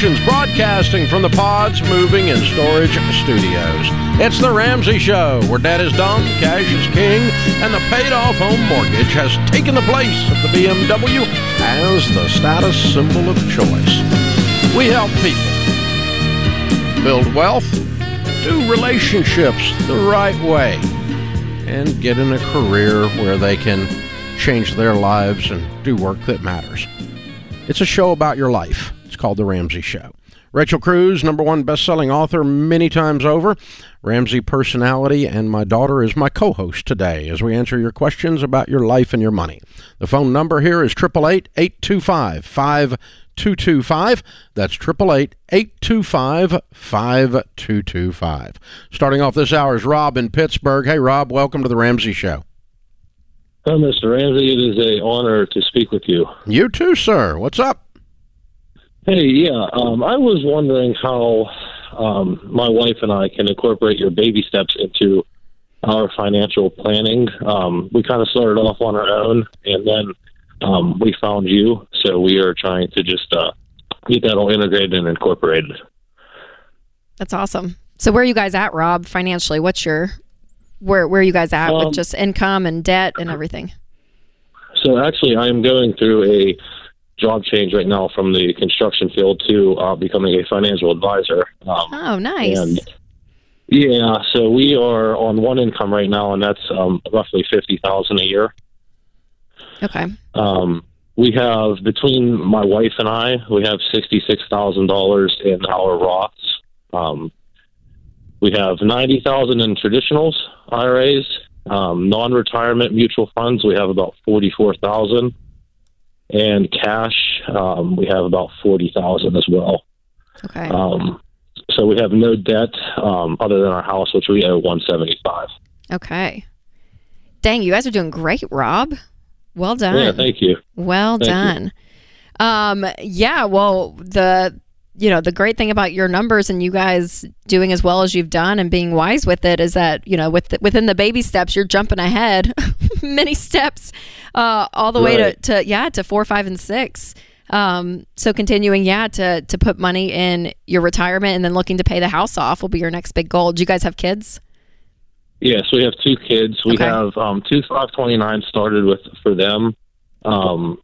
Solutions, broadcasting from the Pods Moving and Storage Studios. It's the Ramsey Show, where debt is dumb, cash is king, and the paid-off home mortgage has taken the place of the BMW as the status symbol of choice. We help people build wealth, do relationships the right way, and get in a career where they can change their lives and do work that matters. It's a show about your life. Called The Ramsey Show. Rachel Cruze, number one best-selling author many times over, Ramsey personality, and my daughter is my co-host today as we answer your questions about your life and your money. The phone number here is 888-825-5225. That's 888-825-5225. Starting off this hour is Rob in Pittsburgh. Hey, Rob, welcome to The Ramsey Show. Hello, Mr. Ramsey. It is a honor to speak with you. You too, sir. What's up? Hey, yeah. Um, I was wondering how um, my wife and I can incorporate your baby steps into our financial planning. Um, we kind of started off on our own, and then um, we found you, so we are trying to just uh, get that all integrated and incorporated. That's awesome. So where are you guys at, Rob, financially? What's your where where are you guys at Um, with just income and debt and everything? So actually, I am going through a job change right now from the construction field to uh, becoming a financial advisor. Um, Oh, nice. And yeah, so we are on one income right now, and that's um, roughly fifty thousand a year. okay. Um, we have between my wife and I, we have sixty six thousand dollars in our Roths. Um, we have ninety thousand in traditionals IRAs, um, non retirement mutual funds. We have about forty four thousand, and cash um, we have about forty thousand as well. Okay. Um, so we have no debt um, other than our house, which we owe one seventy five. okay. Dang, you guys are doing great, Rob. Well done. Yeah, thank you. Well Thank you. done. Um, yeah, well, the you know, the great thing about your numbers and you guys doing as well as you've done and being wise with it is that, you know, with the, within the baby steps, you're jumping ahead many steps uh, all the way to, to yeah, to 4, 5 and 6. Um, so continuing, yeah, to to put money in your retirement and then looking to pay the house off will be your next big goal. Do you guys have kids? Yes, we have two kids. We Okay. have um, two 529 started with for them, um,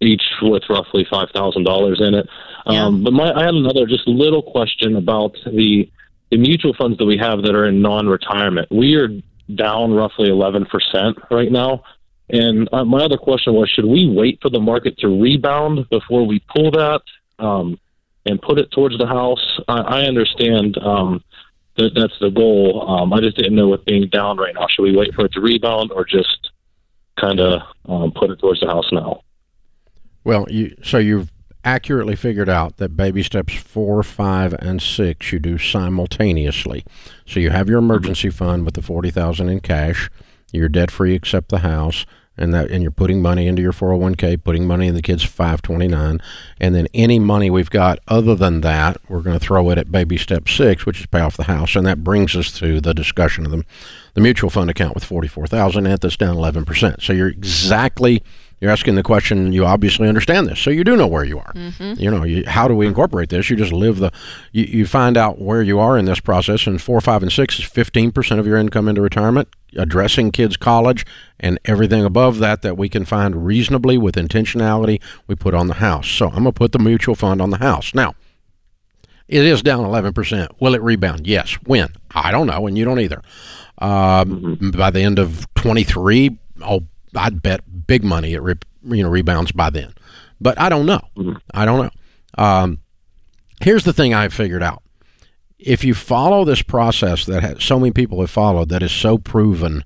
each with roughly five thousand dollars in it. Um, But my, I had another just little question about the the mutual funds that we have that are in non-retirement. We are down roughly eleven percent right now. And uh, my other question was, should we wait for the market to rebound before we pull that um, and put it towards the house? I, I understand um, that that's the goal. Um, I just didn't know with being down right now, should we wait for it to rebound or just kind of um, put it towards the house now? Well, you so you've accurately figured out that baby steps four, five, and six you do simultaneously. So you have your mm-hmm. emergency fund with the forty thousand in cash. You're debt free except the house, and that and you're putting money into your four hundred one k, putting money in the kids five twenty nine, and then any money we've got other than that, we're going to throw it at baby step six, which is pay off the house, and that brings us to the discussion of them, the mutual fund account with forty four thousand, and that's down eleven percent. So you're exactly you're asking the question. You obviously understand this, so you do know where you are. You know, you, how do we incorporate this? You just live the. You, you find out where you are in this process, and four, five, and six is fifteen percent of your income into retirement, addressing kids' college, and everything above that that we can find reasonably with intentionality. We put on the house. So I'm gonna put the mutual fund on the house now. It is down 11%. Will it rebound? Yes. When? I don't know, and you don't either. Um, By the end of 23, oh, I'd bet big money it re- you know rebounds by then. But I don't know. I don't know. Um, here's the thing I've figured out. If you follow this process that has, so many people have followed that is so proven,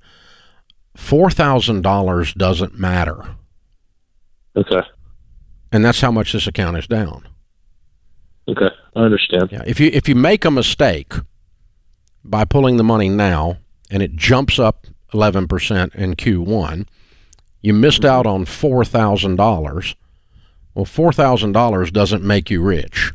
$4,000 doesn't matter. Okay. And that's how much this account is down. Okay. I understand. Yeah, if you if you make a mistake by pulling the money now and it jumps up eleven percent in Q one, you missed out on four thousand dollars. Well, four thousand dollars doesn't make you rich.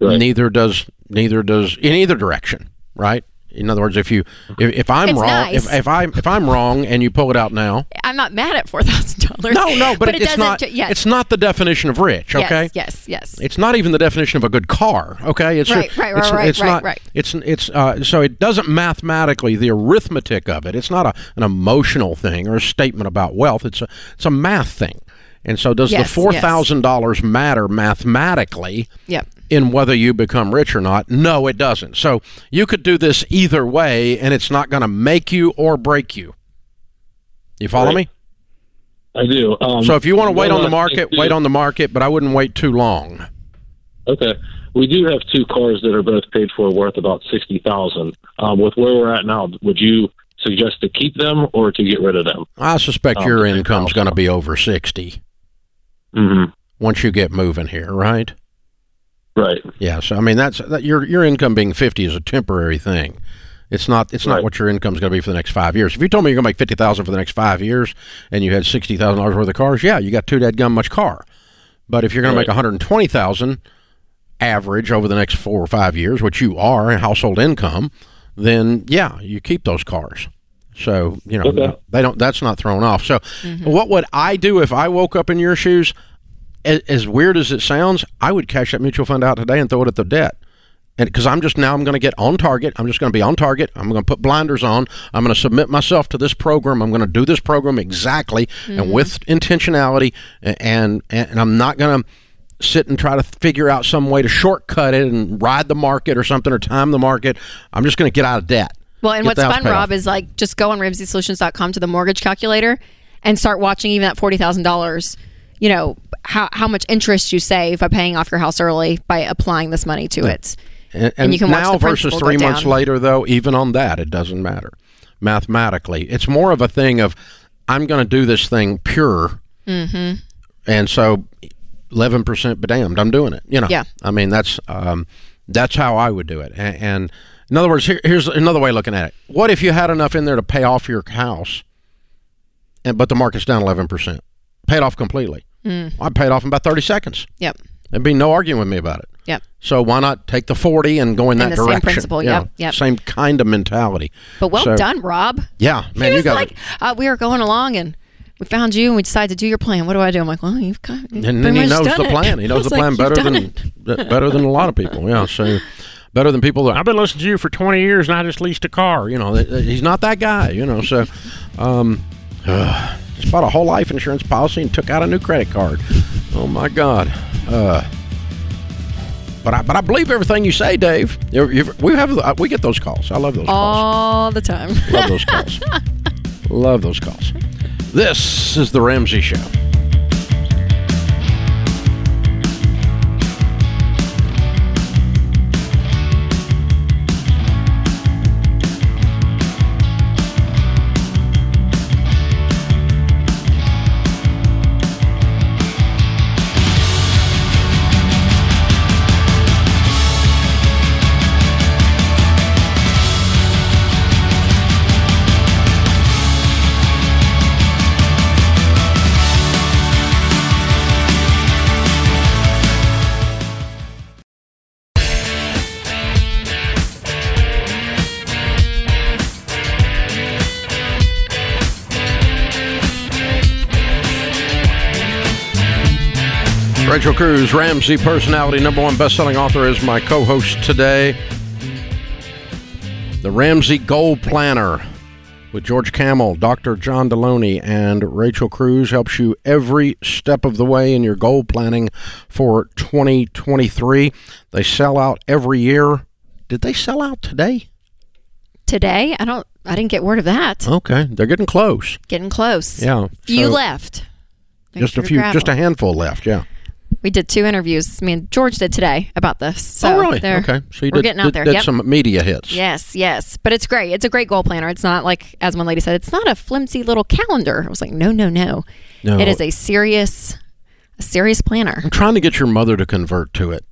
Right. Neither does neither does in either direction, right? In other words, if you if, if I'm It's wrong, nice. if, if I if I'm wrong and you pull it out now, I'm not mad at four thousand dollars. no, no, but, it it's not. yes, It's not the definition of rich. Okay. Yes, yes. It's not even the definition of a good car. Okay, it's Right, right, it's, right, right, it's right, not, right. It's it's uh, so it doesn't mathematically the arithmetic of it. It's not a, an emotional thing or a statement about wealth. It's a it's a math thing. And so, does Yes, the four thousand dollars matter mathematically? Yep. In whether you become rich or not? No, it doesn't. So you could do this either way, and it's not going to make you or break you. You follow Right. me? I do. Um, So if you want to wait on the market, wait on the market, but I wouldn't wait too long. Okay. We do have two cars that are both paid for, worth about sixty thousand. Um, with where we're at now, would you suggest to keep them or to get rid of them? I suspect Oh, your income's going to be over 60 Mm-hmm. once you get moving here, right? Right. Yeah, so I mean that's that your your income being 50 is a temporary thing. It's not it's not what your income's going to be for the next 5 years. If you told me you're going to make 50,000 for the next 5 years and you had $60,000 worth of cars, yeah, you got two dead gum much car. But if you're going to make 120,000 average over the next 4 or 5 years, which you are in household income, then yeah, you keep those cars. So, you know, Okay. they don't that's not thrown off. So, mm-hmm. what would I do if I woke up in your shoes? As, as weird as it sounds, I would cash that mutual fund out today and throw it at the debt. And because I'm just now, I'm going to get on target. I'm just going to be on target. I'm going to put blinders on. I'm going to submit myself to this program. I'm going to do this program exactly and mm-hmm. with intentionality. And, and and I'm not going to sit and try to figure out some way to shortcut it and ride the market or something or time the market. I'm just going to get out of debt. Well, and what's fun, Rob, off. is like just go on RamseySolutions.com to the mortgage calculator and start watching even that forty thousand dollars. You know how how much interest you save by paying off your house early by applying this money to it. And, and, you can watch now versus three months down. later, though, even on that, it doesn't matter mathematically. It's more of a thing of I'm going to do this thing pure, mm-hmm. and so eleven percent, be damned, I'm doing it. You know, Yeah. I mean that's um, that's how I would do it. And, and in other words, here, here's another way of looking at it. What if you had enough in there to pay off your house, and but the market's down eleven percent, paid off completely? Mm. I paid off in about thirty seconds. Yep. There'd be no arguing with me about it. Yep. So why not take the 40 and go in that And the same direction? principle, Yeah, yep, yep. Same kind of mentality. But well So- done, Rob. Yeah, man, he you was got like, uh, we were going along and we found you and we decided to do your plan. What do I do? I'm like, well, you've got. it. And then he knows the plan. He knows the plan better than better than a lot of people. Yeah, so better than people that I've been listening to you for 20 years and I just leased a car. You know, th- th- he's not that guy. You know, so um, just bought a whole life insurance policy and took out a new credit card. Oh my God. Uh, but I, but I believe everything you say, Dave. You you we have uh, we get those calls. I love those calls. all the time. Love those calls. Love those calls. This is the Ramsey Show. Rachel Cruze, Ramsey personality, number one best-selling author, is my co-host today. The Ramsey Goal Planner with George Kamel, Dr. John Deloney, and Rachel Cruze helps you every step of the way in your goal planning for 2023. They sell out every year. Did they sell out today? Today, I don't. I didn't get word of that. Okay, they're getting close. Getting close. Yeah, Few so left. Make Just sure a few, just a handful left. Yeah. We did two interviews. Me and George did today about this. So oh, really? Okay. So you we're did, getting out did, there. did Yep. some media hits. Yes, yes. But it's great. It's a great goal planner. It's not like, as one lady said, it's not a flimsy little calendar. I was like, no, no, no. No. It is a serious, a serious planner. I'm trying to get your mother to convert to it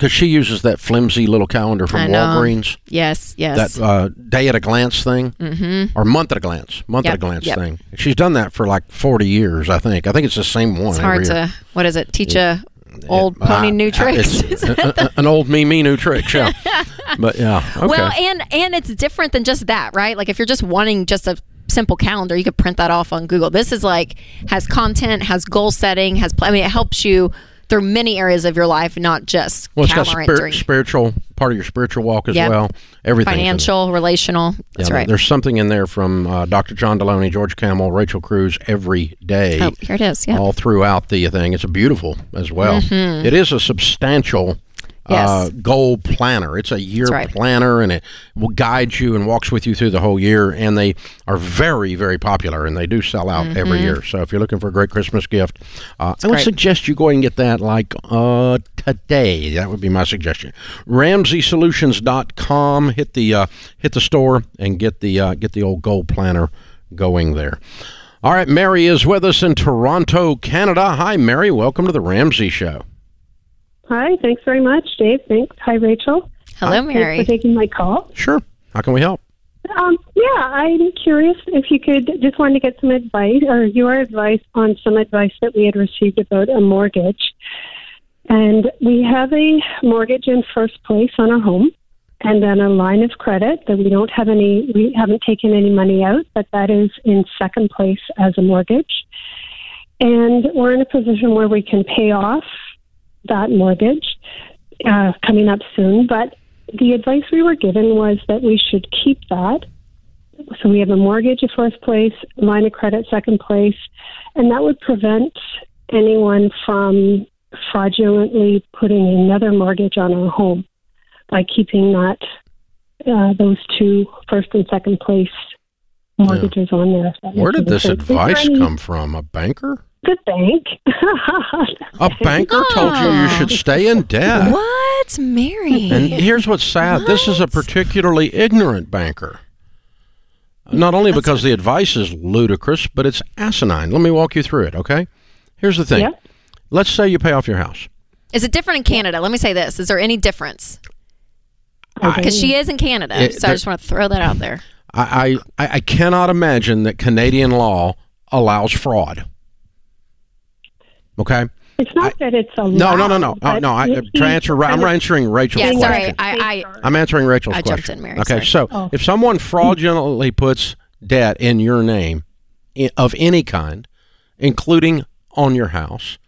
because she uses that flimsy little calendar from. Walgreens, Yes, yes. that uh, day at a glance thing, mm-hmm. or month at a glance, month at a glance yep. thing. She's done that for like 40 years, I think. I think it's the same one. it's hard year. to, what is it, teach a old pony Uh, new tricks? A- an old me me new trick. Yeah. but yeah, okay. Well, and and it's different than just that, right? Like if you're just wanting just a simple calendar, you could print that off on Google. This is like has content, has goal setting, has I mean it helps you through many areas of your life, not just well, it's got spir- spiritual part of your spiritual walk as Yep. well. Everything. financial, relational. That's Yeah, right. There's something in there from uh, Dr. John Deloney, George Kamel, Rachel Cruze every day. Oh, here it is. Yeah. all throughout the thing. It's beautiful as well. It is a substantial uh, Mm-hmm. Yes. goal planner. It's a year right. planner, and it will guide you and walks with you through the whole year. And they are very, very popular, and they do sell out every year. So if you're looking for a great Christmas gift, uh, I would great. suggest you go and get that like uh, today. That would be my suggestion. RamseySolutions.com. Hit the uh, hit the store and get the uh, get the old goal planner going there. All right, Mary is with us in Toronto, Canada. Hi, Mary. Welcome to the Ramsey Show. Hi, thanks very much, Dave. Thanks. Hi, Rachel. Hello, Mary. Thanks for taking my call. Sure. How can we help? Um, yeah, I'm curious if you could just wanted to get some advice or your advice on some advice that we had received about a mortgage. And we have a mortgage in first place on our home and then a line of credit that we don't have any, we haven't taken any money out, but that is in second place as a mortgage. And we're in a position where we can pay off that mortgage uh, coming up soon. But the advice we were given was that we should keep that. So we have a mortgage in first place, line of credit second place, and that would prevent anyone from fraudulently putting another mortgage on our home by keeping that uh, those two first and second place mortgages on there. Where did this sense. Is there advice come from? A banker? The bank. A banker told you you should oh. stay in debt. What, Mary? And here's what's sad this is a particularly ignorant banker. Not only because the advice is ludicrous, but it's asinine. Let me walk you through it, okay? Here's the thing. Yeah. Let's say you pay off your house. Is it different in Canada? Let me say this: Is there any difference? Because she is in Canada, It- so I just want to throw that out there. I, I, I cannot imagine that Canadian law allows fraud. Okay? It's not that it's a No, no, no, no. Uh, but no, I, if to he answer, I'm answering Rachel's Yeah, Being sorry. question. like a I- I- safeguard. I'm answering Rachel's I question. jumped in, Mary, Okay, sorry. so Oh. if someone fraudulently puts debt in your name i- of any kind, including on your house,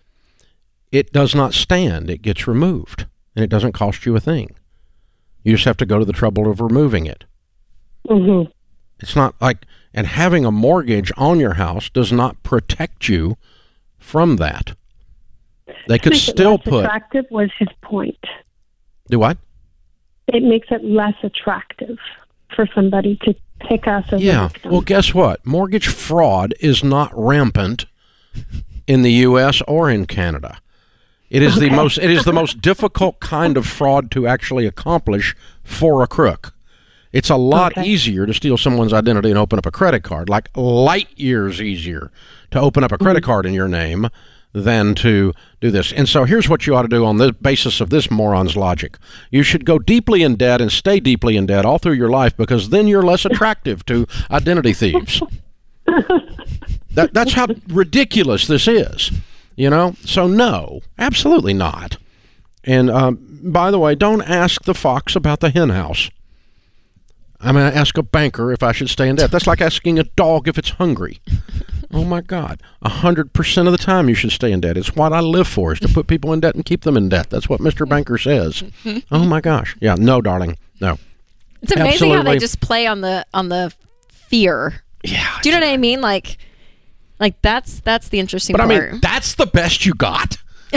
it does not stand. It gets removed, and it doesn't cost you a thing. You just have to go to the trouble of removing it. Mm-hmm. It's not like, and having a mortgage on your house does not protect you from that. They could still put. attractive was his point. Do what? It makes it less attractive for somebody to pick us as a Yeah. Well, guess what? Mortgage fraud is not rampant in the U.S. or in Canada. It is the most. It is the most difficult kind of fraud to actually accomplish for a crook. It's a lot Okay. easier to steal someone's identity and open up a credit card, like light years easier to open up a credit mm-hmm. card in your name than to do this. And so here's what you ought to do on the basis of this moron's logic. You should go deeply in debt and stay deeply in debt all through your life because then you're less attractive to identity thieves. that, that's how ridiculous this is, you know? So, no, absolutely not. And um, by the way, don't ask the fox about the hen house. I'm going to ask a banker if I should stay in debt. That's like asking a dog if it's hungry. Oh my God. A hundred percent of the time you should stay in debt. It's what I live for is to put people in debt and keep them in debt. That's what Mr. Banker says. Oh my gosh. Yeah, no, darling. No. It's amazing how they just play on the on the fear. Yeah. Do you know what I mean? Like, like that's that's the interesting But I mean, that's the best you got.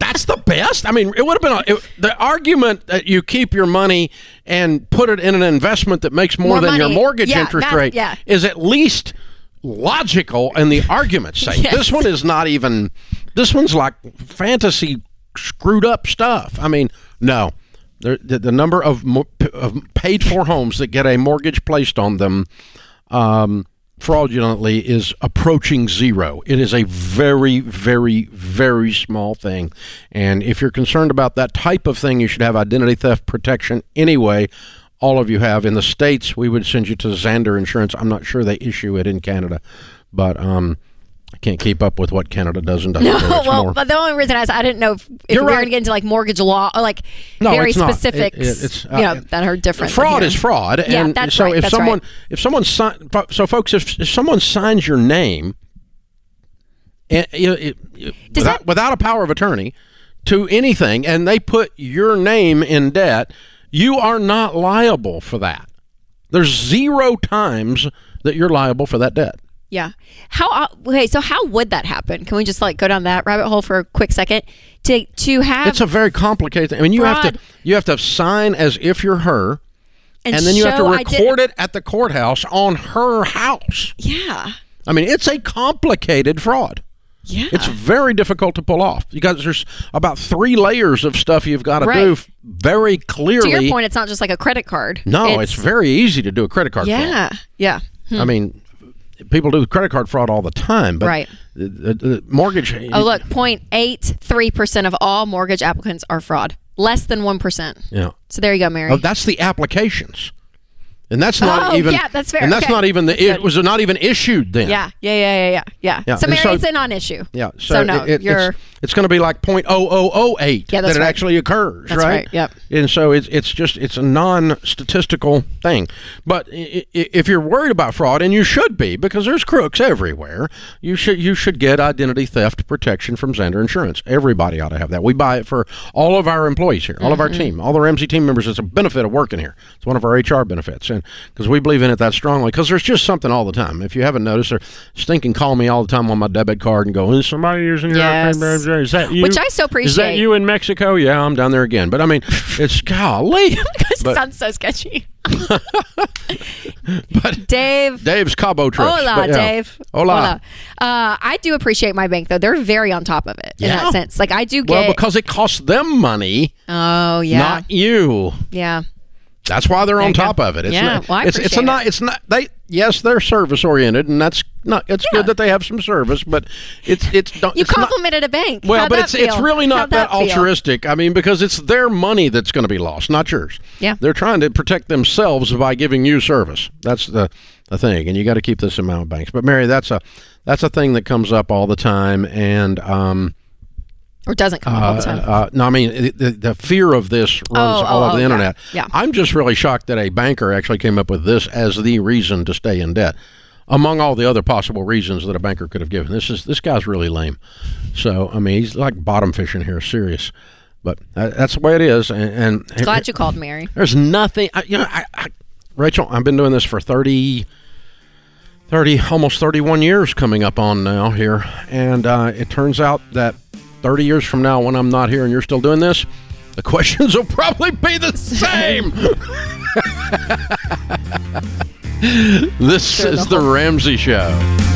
that's the best. I mean, it would have been a, it, the argument that you keep your money and put it in an investment that makes more, More than your mortgage Yeah, interest rate yeah. is at least logical in the argument's sake. Yes. This one is not even. This one's like fantasy screwed up stuff. I mean, no. The, the, the number of, of paid for homes that get a mortgage placed on them um, fraudulently is approaching zero. It is a very, very, very small thing. And if you're concerned about that type of thing, you should have identity theft protection anyway. All of you have. In the States, we would send you to Zander Insurance. I'm not sure they issue it in Canada. But um, I can't keep up with what Canada does and doesn't No, do. Well, more- but the only reason I I didn't know if, if You're we were right. going to get into like mortgage law or like No, very it's not. It- it- it's, you uh, know, that are different. fraud is fraud. Yeah, and that's so right, if that's someone right. if someone sign, so folks if, if someone signs your name and, you know, it- it- Does without, that- without a power of attorney to anything and they put your name in debt, you are not liable for that. There's zero times that you're liable for that debt. Yeah. How okay? So how would that happen? Can we just like go down that rabbit hole for a quick second to to have It's a very complicated thing. I mean, you have to you have to sign as if you're her, and, then you have to show I did- record it at the courthouse on her house. Yeah. I mean, it's a complicated fraud. Yeah. It's very difficult to pull off because there's about three layers of stuff you've got to Right. do very clearly. to your point, it's not just like a credit card. no, it's, very easy to do a credit card yeah, yeah. fraud. I mean, people do credit card fraud all the time, but Right. the, the, the mortgage. Oh, look, 0.83 percent of all mortgage applicants are fraud. Less than one percent. Yeah. So there you go, Mary. Oh, that's the applications, and that's not Oh, even. yeah, that's fair. And that's Okay. not even the. That's It good. was not even issued then. yeah, yeah, yeah, yeah, yeah, yeah. So and Mary, so- it's a non-issue. Yeah. So, So, no, it, it- you're it's, it's going to be like 0.0008 Yeah, that it right. actually occurs, That's right? right, yep. And so it's it's just it's a non-statistical thing. But if you're worried about fraud, and you should be because there's crooks everywhere, you should you should get identity theft protection from Zander Insurance. Everybody ought to have that. We buy it for all of our employees here, all of Mm-hmm. our team, all the Ramsey team members. It's a benefit of working here. It's one of our HR benefits, and because we believe in it that strongly. Because there's just something all the time. If you haven't noticed, they're stinking call me all the time on my debit card and go, "Is somebody using your Yes. Is that you? Which I so appreciate. Is that you in Mexico? Yeah, I'm down there again. But I mean, it's golly. But sounds so sketchy. but Dave. Dave's Cabo trips. Hola, yeah. Dave. Hola. Uh, I do appreciate my bank though; they're very on top of it in that sense. Like I do get. Well, because it costs them money, oh yeah, not you. yeah. That's why they're on top of it. It's Yeah, not, well, I it's, it's a not. It's not. They yes, they're service oriented, and that's not. It's Yeah. good that they have some service, but it's it's. Don't, You it's not, complimented a bank. Well, How'd but that it's it's really not How'd that, feel? altruistic. I mean, because it's their money that's going to be lost, not yours. Yeah. they're trying to protect themselves by giving you service. That's the the thing, and you got to keep this in mind with banks. But Mary, that's a that's a thing that comes up all the time, and um, Or doesn't come up all the time. uh, no, I mean the, the fear of this runs Oh, all oh, over the oh, yeah. internet. Yeah. I'm just really shocked that a banker actually came up with this as the reason to stay in debt, among all the other possible reasons that a banker could have given. This is this guy's really lame. So I mean, he's like bottom fishing here, serious. But that, that's the way it is. And, and Glad you called, Mary. there's nothing. I, you know, I, I, Rachel, I've been doing this for 30, 30, almost 31 years coming up on now here. And uh, it turns out that 30 years from now, when I'm not here and you're still doing this, the questions will probably be the same. this Sure, is the the Ramsey Show.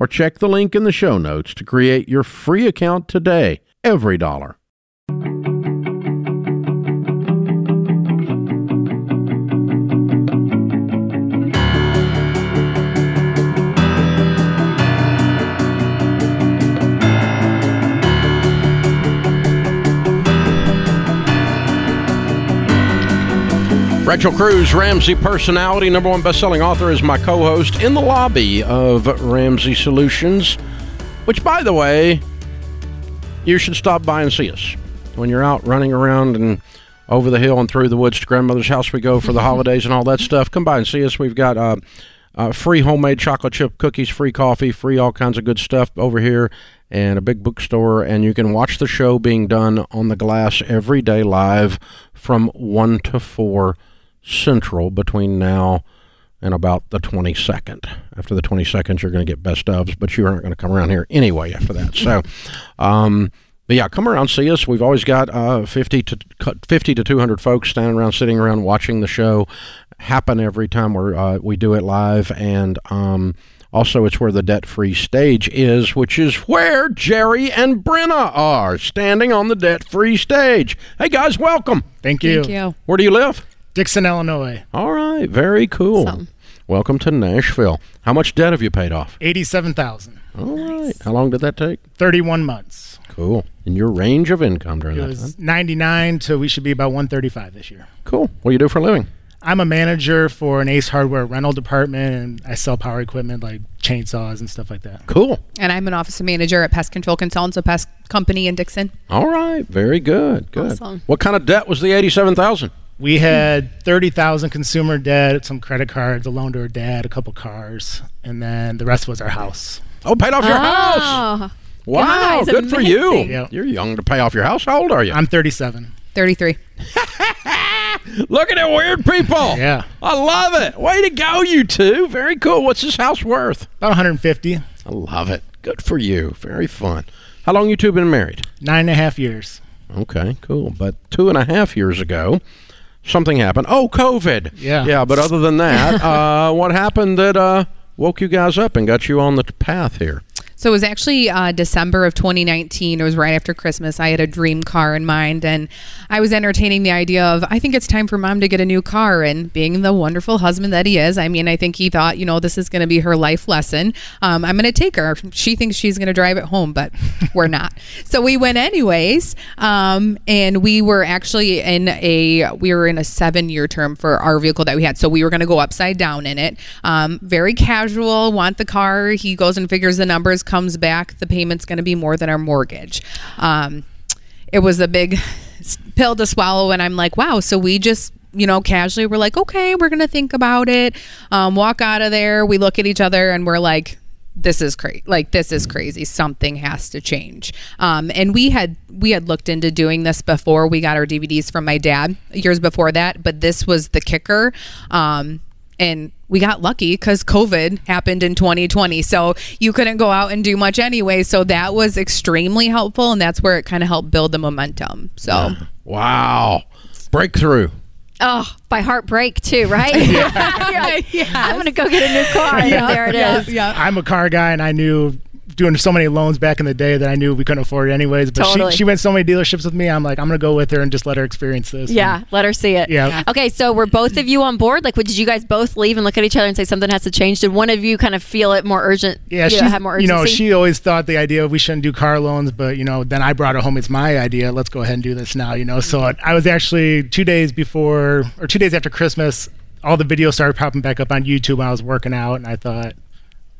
or check the link in the show notes to create your free account today. EveryDollar. Rachel Cruze, Ramsey personality, number one best-selling author, is my co-host in the lobby of Ramsey Solutions. Which, by the way, you should stop by and see us when you're out running around and over the hill and through the woods to grandmother's house we go for the holidays and all that stuff. Come by and see us. We've got uh, uh, free homemade chocolate chip cookies, free coffee, free all kinds of good stuff over here, and a big bookstore. And you can watch the show being done on the glass every day live from 1 to 4 Central between now and about the 22nd. After the 22nd, you're going to get best ofs, but you aren't going to come around here anyway after that. So, um, but yeah, come around, see us. We've always got uh, 50 to 50 to 200 folks standing around, sitting around, watching the show happen every time we uh, we do it live, and um, also it's where the debt-free stage is, which is where Jerry and Brenna are standing on the debt-free stage. Hey guys, welcome. Thank you. Thank you. Where do you live? Dixon, Illinois. All right, very cool. Awesome. Welcome to Nashville. How much debt have you paid off? Eighty-seven thousand. All right. How long did that take? Thirty-one months. Cool. And your range of income during It that was time? ninety-nine to we should be about one thirty-five this year. Cool. What do you do for a living? I'm a manager for an Ace Hardware rental department, and I sell power equipment like chainsaws and stuff like that. Cool. And I'm an office manager at Pest Control Consultants, a pest company in Dixon. All right. Very good. Good. Awesome. What kind of debt was the eighty-seven thousand? We had thirty thousand consumer debt, some credit cards, a loan to our dad, a couple cars, and then the rest was our house. Oh, paid off your ah. house. Oh, Wow. guys, good for you. amazing. Yeah. You're young to pay off your house. How old are you? I'm 37. 33. Look at it, weird people. Yeah, I love it. Way to go, you two. Very cool. What's this house worth? about 150. I love it. Good for you. Very fun. How long you two been married? Nine and a half years. Okay, cool. But two and a half years ago, something happened. Oh, COVID. Yeah. Yeah, but other than that, uh, what happened that uh, woke you guys up and got you on the path here? So it was actually uh, December of 2019. It was right after Christmas. I had a dream car in mind, and I was entertaining the idea of I think it's time for mom to get a new car. And being the wonderful husband that he is, I mean, I think he thought, you know, this is going to be her life lesson. Um, I'm going to take her. She thinks she's going to drive it home, but we're not. So we went anyways, um, and we were actually in a we were in a seven year term for our vehicle that we had. So we were going to go upside down in it. Um, very casual. Want the car. He goes and figures the numbers. Comes back. The payment's going to be more than our mortgage. Um, it was a big pill to swallow and i'm like wow so we just you know casually we're like okay we're gonna think about it um, walk out of there we look at each other and we're like this is crazy like this is crazy something has to change um, and we had we had looked into doing this before we got our dvds from my dad years before that but this was the kicker um, and we got lucky because COVID happened in 2020. So you couldn't go out and do much anyway. So that was extremely helpful. And that's where it kind of helped build the momentum. So Wow. Breakthrough. Oh, by heartbreak too, right? yeah. I'm gonna go get a new car. and there it is. Yeah. I'm a car guy, and I knew doing so many loans back in the day that I knew we couldn't afford it anyways. But Totally. she, she went so many dealerships with me. I'm like, I'm gonna go with her and just let her experience this. Yeah, let her see it. Yeah. Okay, so were both of you on board? Like, what, did you guys both leave and look at each other and say something has to change? Did one of you kind of feel it more urgent? Yeah, you she know, have more urgency you know she always thought the idea of we shouldn't do car loans, but you know then I brought it home. It's my idea. Let's go ahead and do this now. You know, so mm-hmm. I was actually two days before or two days after Christmas, all the videos started popping back up on YouTube when I was working out, and I thought.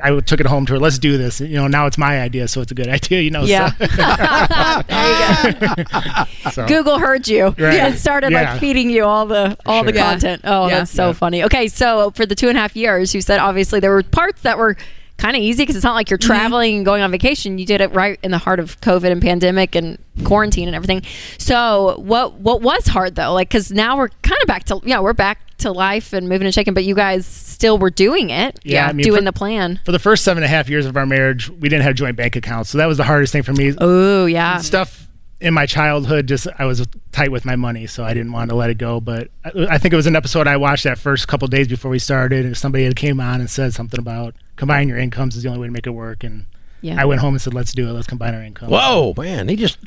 I took it home to her. Let's do this. You know, now it's my idea, so it's a good idea. You know. Yeah. So, there you go. so- Google heard you Right. and started Yeah. like feeding you all the all the Sure. Yeah. content. Oh, Yeah. that's so Yeah. funny. Okay, so for the two and a half years, you said obviously there were parts that were kind of easy because it's not like you're Mm-hmm. traveling and going on vacation. You did it right in the heart of COVID and pandemic and quarantine and everything. So what what was hard though? Like because now we're kind of back to yeah we're back to life and moving and shaking, but you guys still were doing it. Yeah, I mean, doing for- the plan. for the first seven and a half years of our marriage, we didn't have joint bank accounts, so that was the hardest thing for me. Oh yeah. stuff in my childhood just i was tight with my money so i didn't want to let it go but i, I think it was an episode i watched that first couple days before we started and somebody had came on and said something about combining your incomes is the only way to make it work and Yeah. i went home and said let's do it let's combine our income Whoa, man. He just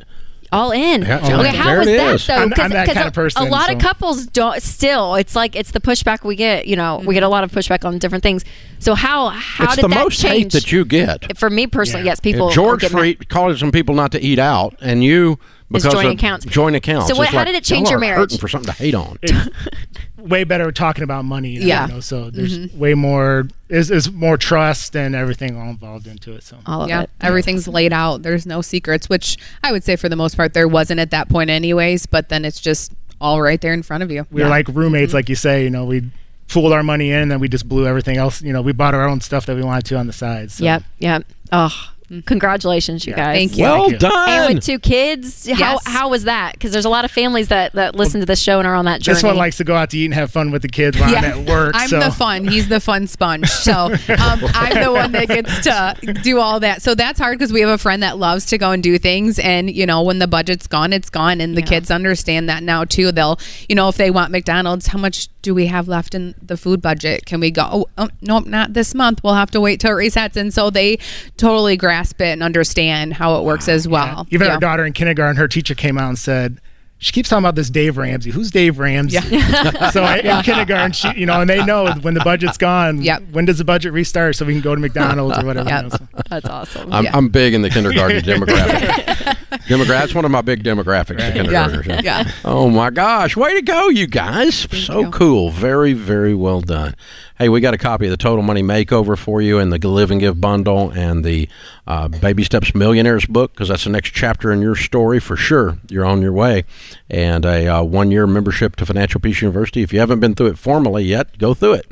all in. Yeah, okay, in. how There was it that is. though? I'm- 'Cause- I'm that 'cause kind a- of person, A lot of couples don't. Still, it's like it's the pushback we get. You know, we get a lot of pushback on different things. So how how it's did the that most hate that you get. For me personally, Yeah. yes, people. If George are getting Freet calls some people not to eat out, and you It's because joint accounts. Joint accounts. So what- how like, did it change your are marriage? hurting for something to hate on. way better talking about money you know, Yeah. you know, so there's mm-hmm. way more is is more trust and everything all involved into it so all of yeah, it. everything's laid out. There's no secrets, which I would say for the most part there wasn't at that point, anyways. But then it's just all right there in front of you. We were like roommates, mm-hmm. like you say. You know, we fooled our money in, and then we just blew everything else. You know, we bought our own stuff that we wanted to on the side. So. Yep, yep. Oh, congratulations, you Yeah, guys. thank you. Well Thank you. done. And with two kids, how Yes. how was that? Because there's a lot of families that that listen to this show and are on that journey. This one likes to go out to eat and have fun with the kids while I'm at work. I'm so. the fun. He's the fun sponge. So um, I'm the one that gets to do all that. So that's hard because we have a friend that loves to go and do things. And, you know, when the budget's gone, it's gone. And the Yeah. kids understand that now, too. They'll, you know, if they want McDonald's, how much do we have left in the food budget? Can we go? Oh, oh nope, not this month. We'll have to wait till it resets. And so they totally grasp it and understand how it works as well. Even Yeah. our daughter in kindergarten, her teacher came out and said, she keeps talking about this Dave Ramsey. Who's Dave Ramsey? so I, in kindergarten, she, you know, and they know when the budget's gone. Yep. When does the budget restart so we can go to McDonald's or whatever. Yep. you know, so. That's awesome. I'm, Yeah. I'm big in the kindergarten demographic. Demographic. That's one of my big demographics. The kindergartners. Yeah. yeah. Oh my gosh! Way to go, you guys! so you. cool. Very, very well done. Hey, we got a copy of the Total Money Makeover for you, and the Live and Give bundle, and the uh, Baby Steps Millionaires book, because that's the next chapter in your story for sure. You're on your way, and a uh, one-year membership to Financial Peace University. If you haven't been through it formally yet, go through it.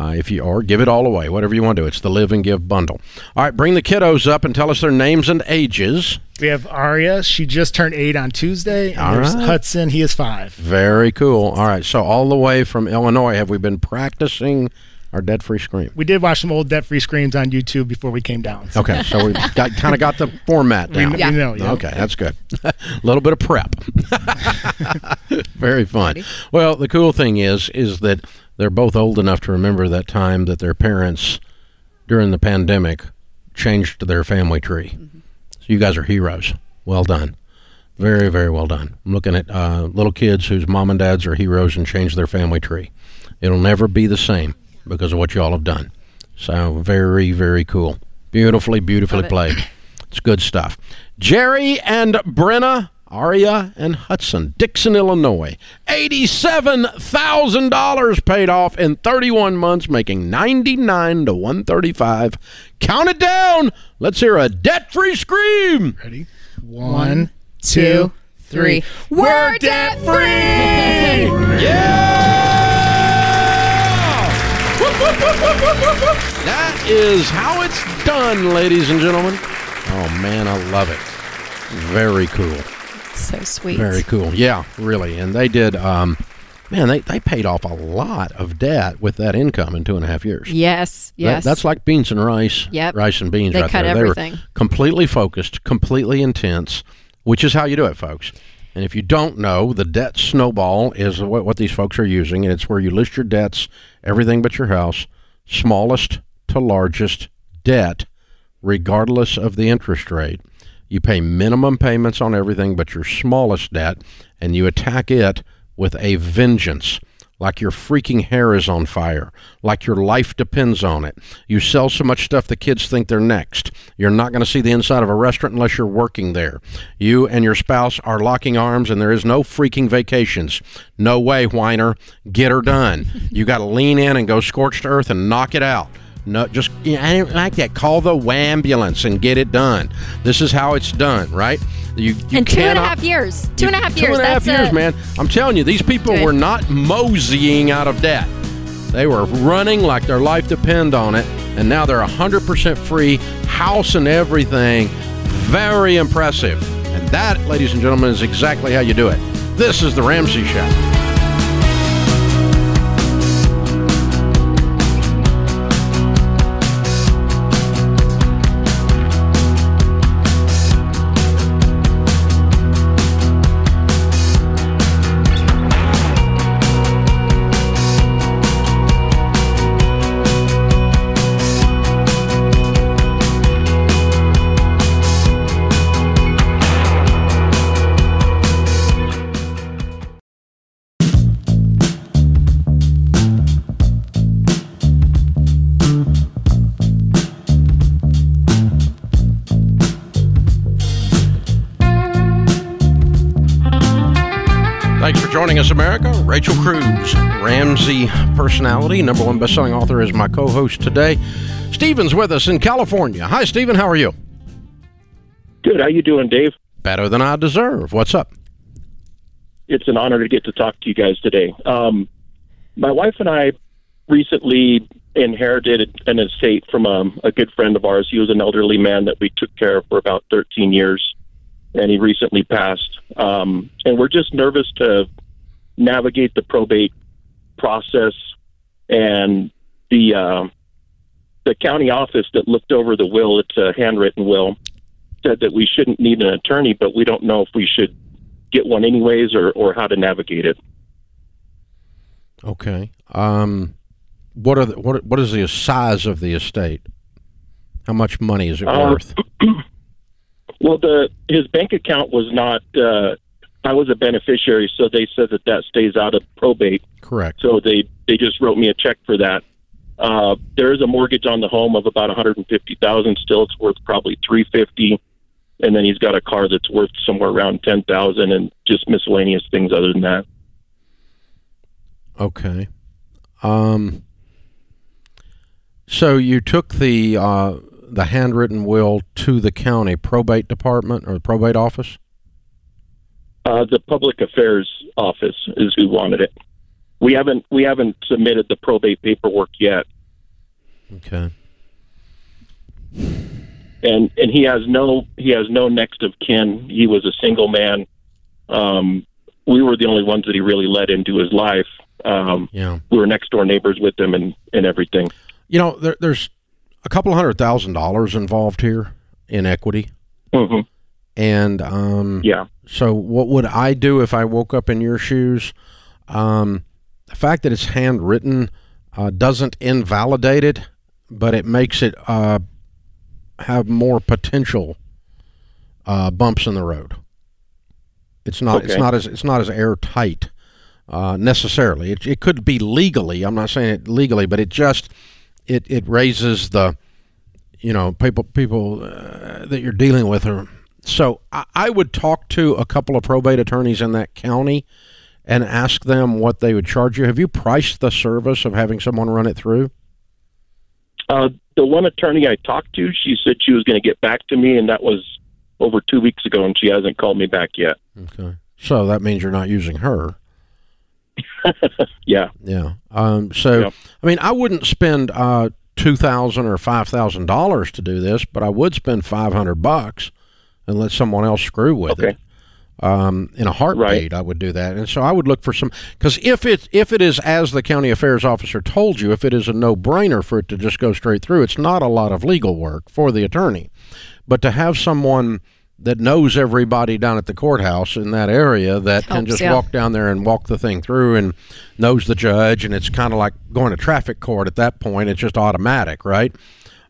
Uh, if you or give it all away, whatever you want to do. It's the Live and Give bundle. All right, bring the kiddos up and tell us their names and ages. We have Aria. She just turned eight on Tuesday. And All there's right. Hudson. He is five. Very cool. All right, so all the way from Illinois, have we been practicing our debt-free scream? We did watch some old debt-free screams on YouTube before we came down. So Okay, so we kind of got the format we, down. we know. Yeah. Okay, that's good. A little bit of prep. Very fun. Well, the cool thing is, is that they're both old enough to remember that time that their parents, during the pandemic, changed their family tree. So you guys are heroes. Well done. Very, very well done. I'm looking at uh, little kids whose mom and dads are heroes and changed their family tree. It'll never be the same because of what y'all have done. So very, very cool. Beautifully, beautifully it. played. It's good stuff. Jerry and Brenna, Aria and Hudson, Dixon, Illinois. $87,000 paid off in 31 months, making 99 to 135. Count it down. Let's hear a debt-free scream. Ready? One, two, two, three. We're debt free. Yeah! Whoop, whoop, whoop. That is how it's done, ladies and gentlemen. Oh man, I love it. Very cool. So sweet. Very cool. Yeah, really. And they did. Um, man, they they paid off a lot of debt with that income in two and a half years. Yes, That- yes. that's like beans and rice. Yep. Rice and beans. They right cut there. everything. They were completely focused, completely intense, which is how you do it, folks. And if you don't know, the debt snowball is what, what these folks are using, and it's where you list your debts, everything but your house, smallest to largest debt, regardless of the interest rate. You pay minimum payments on everything but your smallest debt, and you attack it with a vengeance. Like your freaking hair is on fire, like your life depends on it. You sell so much stuff the kids think they're next. You're not going to see the inside of a restaurant unless you're working there. You and your spouse are locking arms, and there is no freaking vacations. No way, whiner. Get her done. You got to lean in and go scorched earth and knock it out. No, just you know, I didn't like that. Call the ambulance and get it done. This is how it's done, right? You, you in two and a cannot- half years. Two and a half Two years. and a half that's years, a- man. I'm telling you, these people Good. were not moseying out of debt. They were running like their life depended on it, and now they're 100% free, house and everything. Very impressive. And that, ladies and gentlemen, is exactly how you do it. This is the Ramsey Show. Thanks for joining us, America. Rachel Cruze, Ramsey personality, number one best-selling author, is my co-host today. Steven's with us in California. Hi, Steven. How are you? Good. How you doing, Dave? Better than I deserve. What's up? it's an honor to get to talk to you guys today. Um, my wife and I recently inherited an estate from a, a good friend of ours. He was an elderly man that we took care of for about 13 years, and he recently passed. Um, and we're just nervous to navigate the probate process and the uh, the county office that looked over the will. It's a handwritten will. Said that we shouldn't need an attorney, but we don't know if we should get one anyways or, or how to navigate it. Okay. Um, what are the, what what is the size of the estate? How much money is it Uh, worth? Well, the his bank account was not. Uh, I was a beneficiary, so they said that that stays out of probate. Correct. So they they just wrote me a check for that. Uh, there is a mortgage on the home of about one hundred and fifty thousand. Still, it's worth probably three fifty, and then he's got a car that's worth somewhere around ten thousand, and just miscellaneous things other than that. Okay. Um. So you took the uh, the handwritten will to the county probate department or the probate office. Uh, the public affairs office is who wanted it. We haven't we haven't submitted the probate paperwork yet. Okay. and and he has no he has no next of kin. He was a single man. Um, we were the only ones that he really let into his life. Um, Yeah. we were next door neighbors with him and and everything. You know, there, there's a couple hundred thousand dollars involved here in equity, hmm and um, Yeah, So, what would I do if I woke up in your shoes? Um, the fact that it's handwritten uh, doesn't invalidate it, but it makes it uh, have more potential uh, bumps in the road. It's not. It's not as. It's not as airtight uh, necessarily. It, it could be legally. I'm not saying it legally, but it just it it raises the you know people people uh, that you're dealing with are so I, I would talk to a couple of probate attorneys in that county and ask them what they would charge you. Have you priced the service of having someone run it through? uh, the one attorney I talked to, she said she was going to get back to me, and that was over two weeks ago, and she hasn't called me back yet. Okay. So that means you're not using her. Yeah, Yeah. Um, so Yep. I mean, I wouldn't spend uh, two thousand or five thousand dollars to do this, but I would spend five hundred bucks and let someone else screw with Okay. it. Um, in a heartbeat, I would do that, and so I would look for some because if it if it is as the county affairs officer told you, if it is a no brainer for it to just go straight through, it's not a lot of legal work for the attorney, but to have someone that knows everybody down at the courthouse in that area that can just yeah. walk down there and walk the thing through and knows the judge and it's kind of like going to traffic court at that point it's just automatic right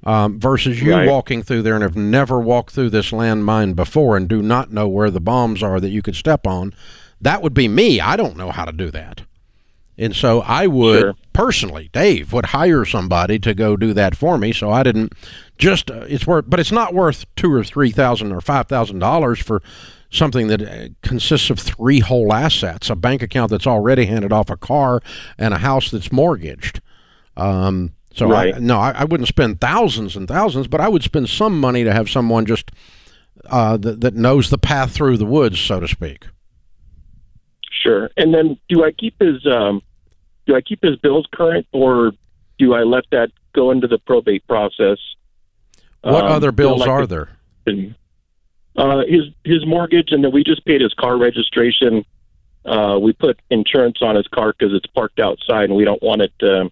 um, versus you Right. walking through there and have never walked through this landmine before and do not know where the bombs are that you could step on that would be me i don't know how to do that and so i would Sure. personally dave would hire somebody to go do that for me so i didn't just uh, it's worth but it's not worth two or three thousand or five thousand dollars for something that uh, consists of three whole assets a bank account that's already handed off a car and a house that's mortgaged um, so I, no I, I wouldn't spend thousands and thousands but i would spend some money to have someone just uh, that, that knows the path through the woods so to speak sure. And then, do I keep his um, do I keep his bills current, or do I let that go into the probate process? what Um, other you know, bills like are the- there uh, his his mortgage, and then we just paid his car registration. Uh, we put insurance on his car because it's parked outside, and we don't want it to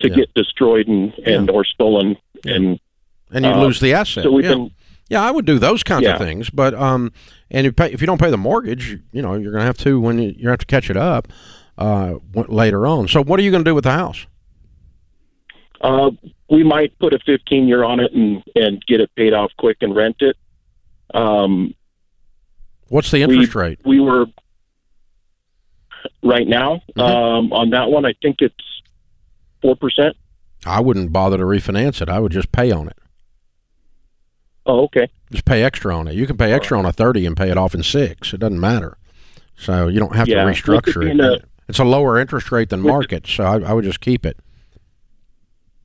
to Yeah. get destroyed and, and or stolen. And and you uh, lose the asset so we've yeah. been Yeah, I would do those kinds of things, but um, and if, pay, if you don't pay the mortgage, you know you're going to have to when you, you have to catch it up uh later on. So what are you going to do with the house? uh, we might put a 15 year on it and and get it paid off quick and rent it. Um, What's the interest rate? we were right now Mhm. um, on that one. I think it's four percent. I wouldn't bother to refinance it. I would just pay on it. Oh, okay. Just pay extra on it. You can pay extra on a thirty and pay it off in six. It doesn't matter. So you don't have Yeah. to restructure it. a- it's a lower interest rate than market, so I, I would just keep it.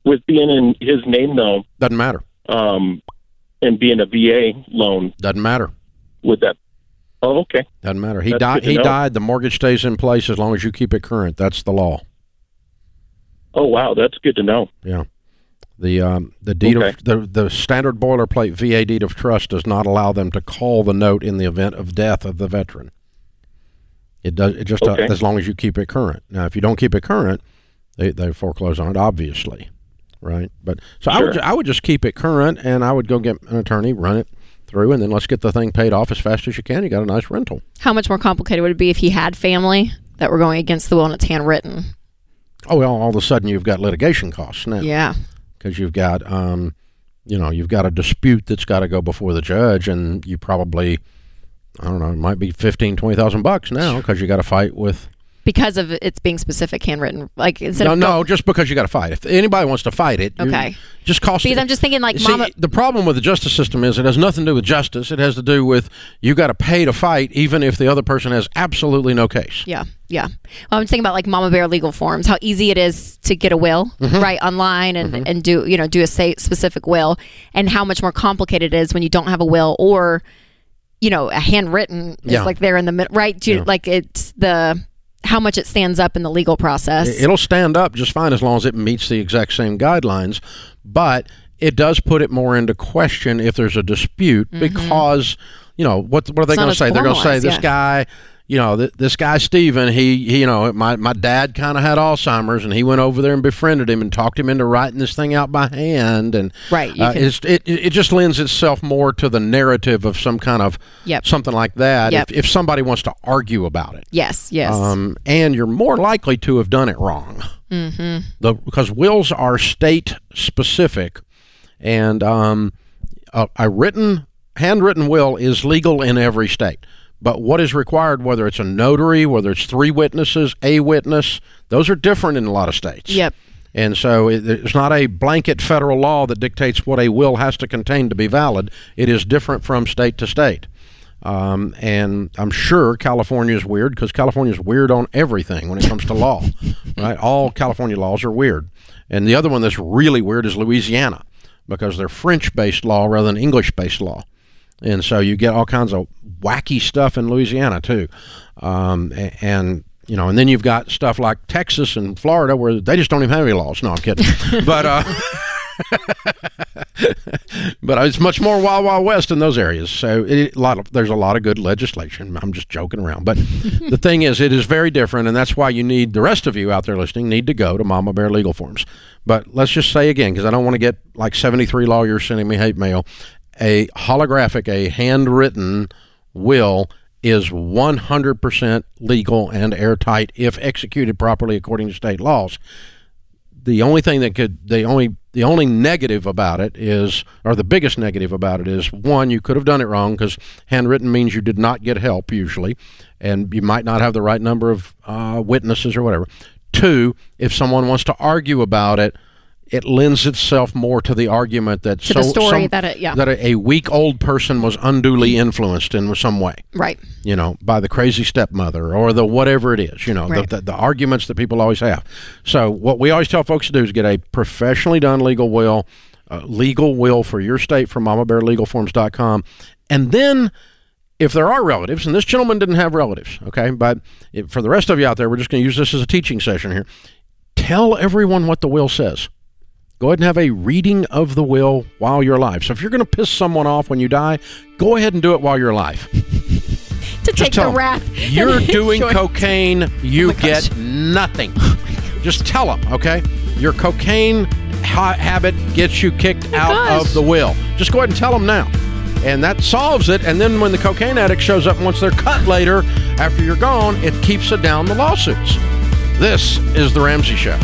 With being in his name though, Doesn't matter. um, and being a VA loan, Doesn't matter. would that? Oh, okay. Doesn't matter. He died. He know. died. The mortgage stays in place as long as you keep it current. That's the law. Oh, wow. That's good to know. Yeah. The um, the deed Okay. of the the standard boilerplate VA deed of trust does not allow them to call the note in the event of death of the veteran. It does. It just uh, as long as you keep it current. Now, if you don't keep it current, they they foreclose on it, obviously, right? But so I would I would just keep it current, and I would go get an attorney, run it through, and then let's get the thing paid off as fast as you can. You got a nice rental. How much more complicated would it be if he had family that were going against the will and it's handwritten? Oh well, all of a sudden you've got litigation costs now. Yeah. because you've got um, you know you've got a dispute that's got to go before the judge and you probably i don't know it might be 15 20000 bucks now because you got to fight with Because of it's being specific handwritten. Like instead no of no just because you got to fight if anybody wants to fight it Okay. just cost Because I'm just thinking like See, mama the problem with the justice system is it has nothing to do with justice. It has to do with you got to pay to fight, even if the other person has absolutely no case. Yeah, yeah. Well, I'm thinking about like Mama Bear legal forms, how easy it is to get a will Mm-hmm. right online and, and do you know do a state specific will, and how much more complicated it is when you don't have a will or you know a handwritten is Yeah. like there in the middle, right? Do you- Yeah. Like it's the how much it stands up in the legal process. It- It'll stand up just fine as long as it meets the exact same guidelines, but it does put it more into question if there's a dispute because you know what what are they Mm-hmm. Going to say? They're going to say this yeah. guy, you know, th- this guy Steven, he, he you know, my my dad kind of had Alzheimer's and he went over there and befriended him and talked him into writing this thing out by hand and Right, uh, it it just lends itself more to the narrative of some kind of Yep. something like that Yep. if, if somebody wants to argue about it. yes, yes. Um, and you're more likely to have done it wrong. Mm-hmm. The, because wills are state specific, and um, a, a written, handwritten will is legal in every state. But what is required, whether it's a notary, whether it's three witnesses, a witness, those are different in a lot of states. Yep. And so it, it's not a blanket federal law that dictates what a will has to contain to be valid. It is different from state to state. Um, and I'm sure California is weird because California is weird on everything when it comes to law, right? All California laws are weird. And the other one that's really weird is Louisiana because they're French based law rather than English based law. And so you get all kinds of wacky stuff in Louisiana too. Um, a- and, you know, and then you've got stuff like Texas and Florida where they just don't even have any laws. No, I'm kidding. but, uh, but it's much more wild, wild west in those areas. So it, a lot of there's a lot of good legislation. I'm just joking around, but the thing is, it is very different, and that's why you need the rest of you out there listening need to go to Mama Bear Legal Forms. But let's just say again, because I don't want to get like 73 lawyers sending me hate mail. A holographic, a handwritten will is 100% legal and airtight if executed properly according to state laws. The only thing that could the only the only negative about it is or the biggest negative about it is one you could have done it wrong because handwritten means you did not get help usually and you might not have the right number of uh, witnesses or whatever. Two if someone wants to argue about it it lends itself more to the argument that To the story that it- yeah. that a, a weak old person was unduly influenced in some way right. you know, by the crazy stepmother or the whatever it is, you know, Right. the, the, the arguments that people always have. So, what we always tell folks to do is get a professionally done legal will, uh, legal will for your state from mamabearlegalforms.com. And then, if there are relatives, and this gentleman didn't have relatives, okay, but if, for the rest of you out there, we're just going to use this as a teaching session here. Tell everyone what the will says. Go ahead and have a reading of the will while you're alive. So if you're going to piss someone off when you die, go ahead and do it while you're alive. To take the the 'em, wrath. You're doing enjoy- cocaine. Oh you get nothing. Oh Just tell them, okay? Your cocaine ha- habit gets you kicked out gosh. of the will. Just go ahead and tell them now. And that solves it. And then when the cocaine addict shows up once they're cut later, after you're gone, it keeps it down the lawsuits. This is The Ramsey Show.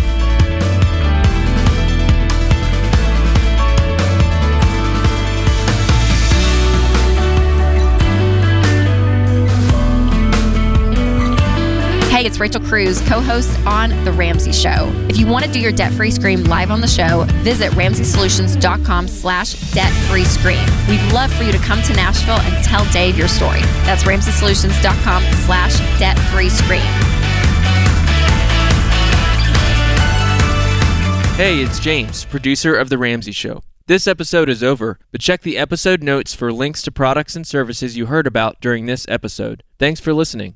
Hey, it's Rachel Cruze, co host on The Ramsey Show. If you want to do your debt free scream live on the show, visit ramseysolutions.com slash debt free scream. We'd love for you to come to Nashville and tell Dave your story. That's ramseysolutions.com slash debt free scream. Hey, it's James, producer of The Ramsey Show. This episode is over, but check the episode notes for links to products and services you heard about during this episode. Thanks for listening.